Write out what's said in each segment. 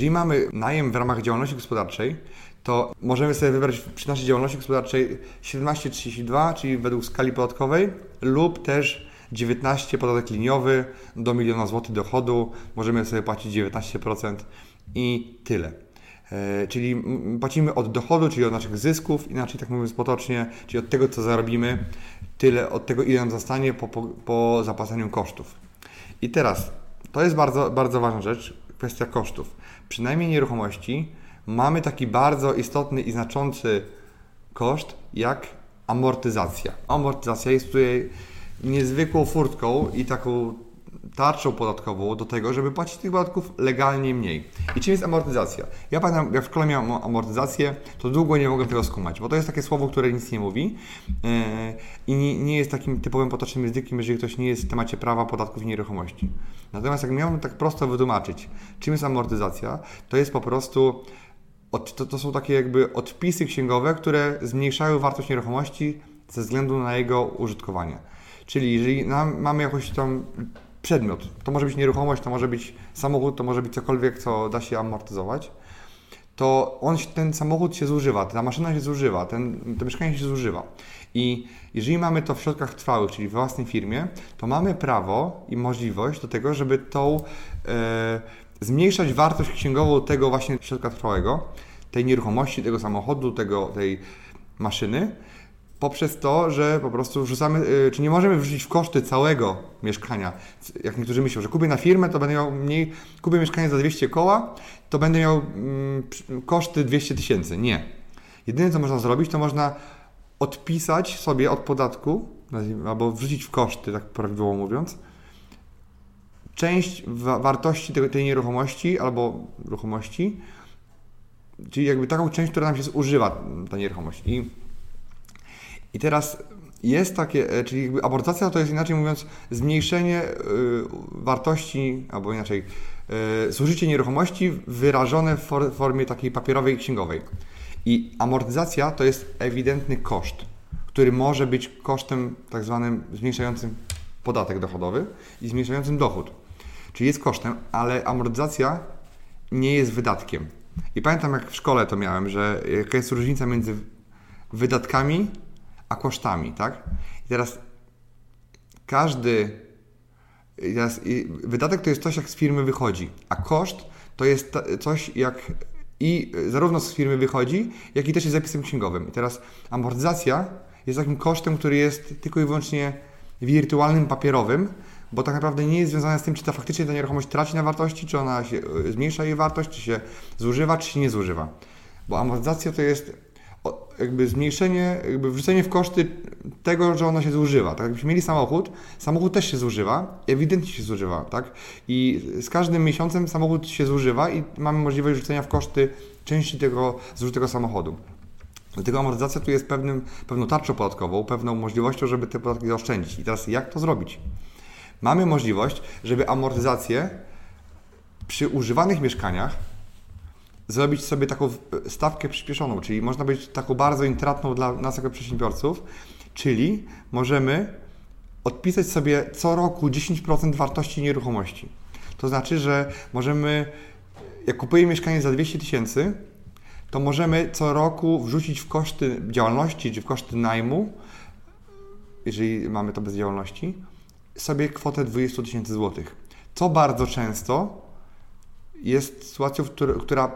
Jeżeli mamy najem w ramach działalności gospodarczej, to możemy sobie wybrać przy naszej działalności gospodarczej 1732, czyli według skali podatkowej, lub też 19 podatek liniowy do miliona złotych dochodu. Możemy sobie płacić 19% i tyle. E, czyli płacimy od dochodu, czyli od naszych zysków, inaczej tak mówiąc potocznie, czyli od tego, co zarobimy, tyle od tego, ile nam zostanie po, po, po zapłaceniu kosztów. I teraz, to jest bardzo, bardzo ważna rzecz, kwestia kosztów. Przynajmniej nieruchomości mamy taki bardzo istotny i znaczący koszt jak amortyzacja. Amortyzacja jest tutaj niezwykłą furtką i taką tarczą podatkową do tego, żeby płacić tych podatków legalnie mniej. I czym jest amortyzacja? Ja pamiętam, jak w szkole miałem amortyzację, to długo nie mogłem tego skumać, bo to jest takie słowo, które nic nie mówi yy, i nie, nie, jest takim typowym potocznym językiem, jeżeli ktoś nie jest w temacie prawa podatków i nieruchomości. Natomiast jak miałbym tak prosto wytłumaczyć, czym jest amortyzacja, to jest po prostu od, to, to są takie jakby odpisy księgowe, które zmniejszają wartość nieruchomości ze względu na jego użytkowanie. Czyli jeżeli mamy jakąś tam przedmiot. To może być nieruchomość, to może być samochód, to może być cokolwiek, co da się amortyzować. To on, ten samochód się zużywa, ta maszyna się zużywa, ten, to mieszkanie się zużywa. I jeżeli mamy to w środkach trwałych, czyli w własnej firmie, to mamy prawo i możliwość do tego, żeby tą e, zmniejszać wartość księgową tego właśnie środka trwałego, tej nieruchomości, tego samochodu, tego, tej maszyny, poprzez to, że po prostu wrzucamy, y, czy nie możemy wrzucić w koszty całego mieszkania. Jak niektórzy myślą, że kupię na firmę, to będę miał mniej, kupię mieszkanie za 200 koła, to będę miał mm, koszty 200 tysięcy. Nie. Jedyne, co można zrobić, to można odpisać sobie od podatku, albo wrzucić w koszty, tak prawidłowo mówiąc, część wartości tej, tej nieruchomości albo ruchomości, czyli jakby taką część, która nam się zużywa, ta nieruchomość. I i teraz jest takie, e, czyli jakby amortyzacja to jest inaczej mówiąc zmniejszenie y, wartości, albo inaczej, y, zużycie nieruchomości wyrażone w for, formie takiej papierowej księgowej. I amortyzacja to jest ewidentny koszt, który może być kosztem tak zwanym zmniejszającym podatek dochodowy i zmniejszającym dochód. Czyli jest kosztem, ale amortyzacja nie jest wydatkiem. I pamiętam jak w szkole to miałem, że jaka jest różnica między wydatkami a kosztami, tak? I teraz każdy i teraz, i wydatek to jest coś, jak z firmy wychodzi, a koszt to jest coś, jak i zarówno z firmy wychodzi, jak i też jest zapisem księgowym. I teraz amortyzacja jest takim kosztem, który jest tylko i wyłącznie wirtualnym, papierowym, bo tak naprawdę nie jest związana z tym, czy ta faktycznie ta nieruchomość traci na wartości, czy ona się zmniejsza jej wartość, czy się zużywa, czy się nie zużywa. Bo amortyzacja to jest jakby zmniejszenie, jakby wrzucenie w koszty tego, że ona się zużywa. Tak jakbyśmy mieli samochód, samochód też się zużywa, ewidentnie się zużywa, tak? I z każdym miesiącem samochód się zużywa i mamy możliwość wrzucenia w koszty części tego zużytego samochodu. Dlatego amortyzacja tu jest pewnym, pewną tarczą podatkową, pewną możliwością, żeby te podatki zaoszczędzić. I teraz jak to zrobić? Mamy możliwość, żeby amortyzację przy używanych mieszkaniach zrobić sobie taką stawkę przyspieszoną, czyli można być taką bardzo intratną dla nas jako przedsiębiorców, czyli możemy odpisać sobie co roku 10% wartości nieruchomości. To znaczy, że możemy, jak kupujemy mieszkanie za 200 tysięcy, to możemy co roku wrzucić w koszty działalności czy w koszty najmu, jeżeli mamy to bez działalności, sobie kwotę 20 tysięcy złotych. Co bardzo często jest sytuacją, która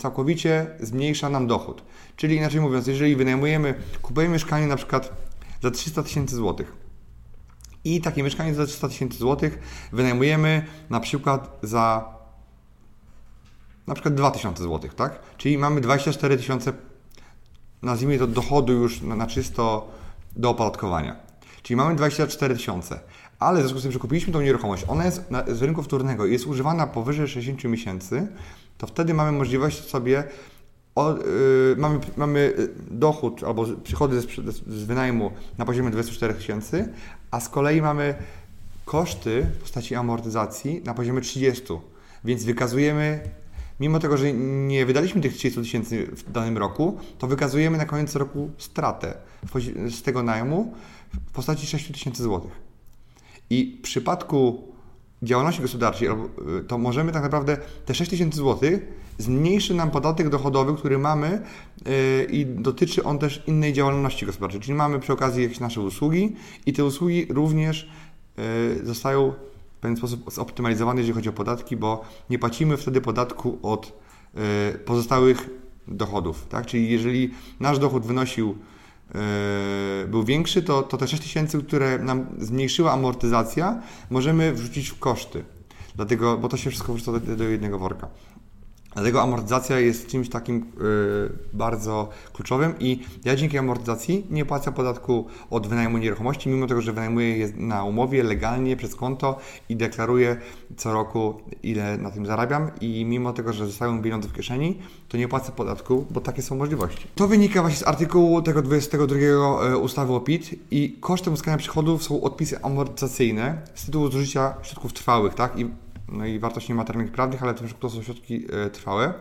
całkowicie zmniejsza nam dochód. Czyli inaczej mówiąc, jeżeli wynajmujemy, kupujemy mieszkanie na przykład za 300 tysięcy złotych i takie mieszkanie za 300 tysięcy złotych wynajmujemy na przykład za na przykład 2000 złotych, tak? Czyli mamy 24 tysiące, nazwijmy to dochodu już na, na czysto do opodatkowania. Czyli mamy 24 tysiące, ale w związku z tym, że kupiliśmy tą nieruchomość, ona jest na, z rynku wtórnego i jest używana powyżej 60 miesięcy, to wtedy mamy możliwość sobie o, yy, mamy, mamy dochód albo przychody z, z wynajmu na poziomie 24 tysięcy, a z kolei mamy koszty w postaci amortyzacji na poziomie 30. Więc wykazujemy, mimo tego, że nie wydaliśmy tych 30 tysięcy w danym roku, to wykazujemy na koniec roku stratę z tego najmu w postaci 6 tysięcy złotych. I w przypadku działalności gospodarczej, to możemy tak naprawdę te 6 tysięcy złotych zmniejszy nam podatek dochodowy, który mamy yy, i dotyczy on też innej działalności gospodarczej. Czyli mamy przy okazji jakieś nasze usługi i te usługi również yy, zostają w pewien sposób zoptymalizowane, jeżeli chodzi o podatki, bo nie płacimy wtedy podatku od pozostałych dochodów. Tak? Czyli jeżeli nasz dochód wynosił był większy, to, to te 6 tysięcy, które nam zmniejszyła amortyzacja, możemy wrzucić w koszty. Dlatego, bo to się wszystko wrzuca do, do jednego worka. Dlatego amortyzacja jest czymś takim yy, bardzo kluczowym i ja dzięki amortyzacji nie płacę podatku od wynajmu nieruchomości, mimo tego, że wynajmuję je na umowie legalnie przez konto i deklaruję co roku, ile na tym zarabiam i mimo tego, że zostają pieniądze w kieszeni, to nie płacę podatku, bo takie są możliwości. To wynika właśnie z artykułu tego 22 y, ustawy o PIT i kosztem uzyskania przychodów są odpisy amortyzacyjne z tytułu zużycia środków trwałych, tak? I no i wartość niematerialnych prawnych, ale też to są środki e, trwałe.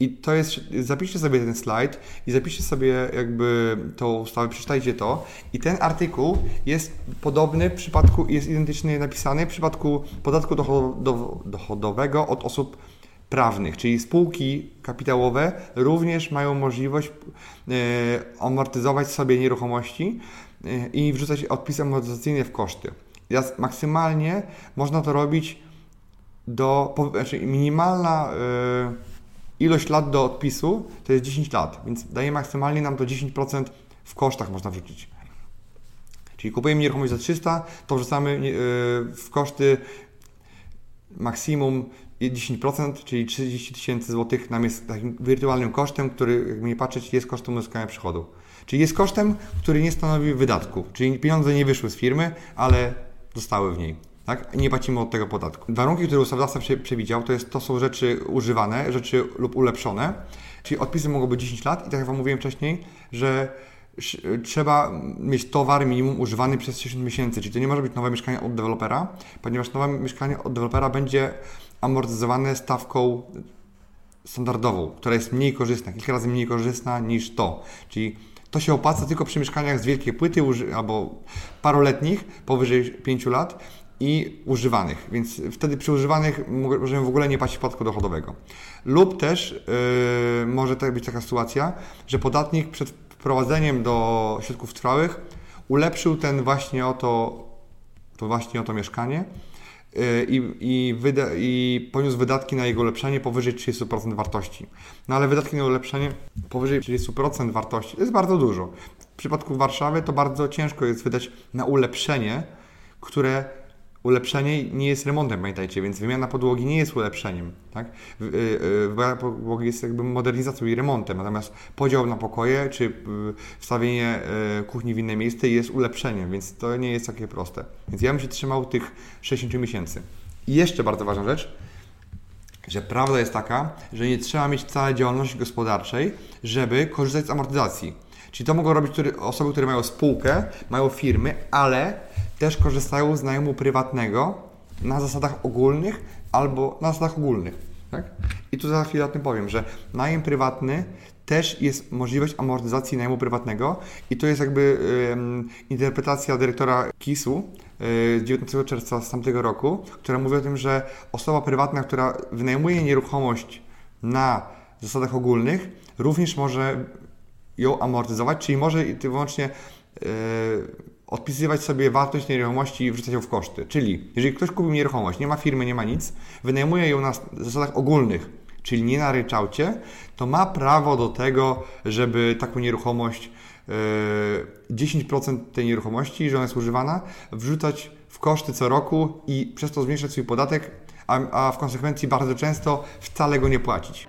I to jest, zapiszcie sobie ten slajd i zapiszcie sobie jakby tą ustawę, przeczytajcie to. I ten artykuł jest podobny w przypadku, jest identycznie napisany w przypadku podatku dochodowego od osób prawnych, czyli spółki kapitałowe również mają możliwość e, amortyzować sobie nieruchomości e, i wrzucać odpisy amortyzacyjne w koszty. Maksymalnie można to robić do, znaczy minimalna y, ilość lat do odpisu to jest 10 lat, więc daje maksymalnie nam to 10% w kosztach można wrzucić. Czyli kupujemy nieruchomość za 300, to wrzucamy y, w koszty maksimum 10%, czyli 30 tysięcy złotych nam jest takim wirtualnym kosztem, który, jakby nie patrzeć, jest kosztem uzyskania przychodu. Czyli jest kosztem, który nie stanowi wydatku, czyli pieniądze nie wyszły z firmy, ale zostały w niej tak? Nie płacimy od tego podatku. Warunki, które ustawodawca przewidział, to, jest, to są rzeczy używane, rzeczy lub ulepszone, czyli odpisy mogą być 10 lat i tak jak Wam mówiłem wcześniej, że trzeba mieć towar minimum używany przez 60 miesięcy, czyli to nie może być nowe mieszkanie od dewelopera, ponieważ nowe mieszkanie od dewelopera będzie amortyzowane stawką standardową, która jest mniej korzystna, kilka razy mniej korzystna niż to. Czyli to się opłaca tylko przy mieszkaniach z wielkiej płyty albo paroletnich, powyżej 5 lat i używanych, więc wtedy przy używanych możemy w ogóle nie płacić podatku dochodowego. Lub też yy, może tak być taka sytuacja, że podatnik przed wprowadzeniem do środków trwałych ulepszył ten właśnie oto, to właśnie oto mieszkanie yy, i, wyda, i poniósł wydatki na jego ulepszenie powyżej 30% wartości. No ale wydatki na ulepszenie powyżej 30% wartości to jest bardzo dużo. W przypadku Warszawy to bardzo ciężko jest wydać na ulepszenie, które ulepszenie nie jest remontem, pamiętajcie, więc wymiana podłogi nie jest ulepszeniem. Tak? Y, y, wymiana podłogi jest jakby modernizacją i remontem, natomiast podział na pokoje czy y, wstawienie kuchni w inne miejsce jest ulepszeniem, więc to nie jest takie proste. Więc ja bym się trzymał tych 60 miesięcy. I jeszcze bardzo ważna rzecz, że prawda jest taka, że nie trzeba mieć całej działalności gospodarczej, żeby korzystać z amortyzacji. Czyli to mogą robić osoby, które mają spółkę, mają firmy, ale też korzystają z najmu prywatnego na zasadach ogólnych albo na zasadach ogólnych. Tak? I tu za chwilę o tym powiem, że najem prywatny też jest możliwość amortyzacji najmu prywatnego i to jest jakby interpretacja dyrektora KIS-u z 19 czerwca z tamtego roku, która mówi o tym, że osoba prywatna, która wynajmuje nieruchomość na zasadach ogólnych, również może ją amortyzować, czyli może wyłącznie yy, odpisywać sobie wartość nieruchomości i wrzucać ją w koszty. Czyli jeżeli ktoś kupił nieruchomość, nie ma firmy, nie ma nic, wynajmuje ją na zasadach ogólnych, czyli nie na ryczałcie, to ma prawo do tego, żeby taką nieruchomość, 10% e, tej nieruchomości, że ona jest używana, wrzucać w koszty co roku i przez to zmniejszać swój podatek, a, a w konsekwencji bardzo często wcale go nie płacić.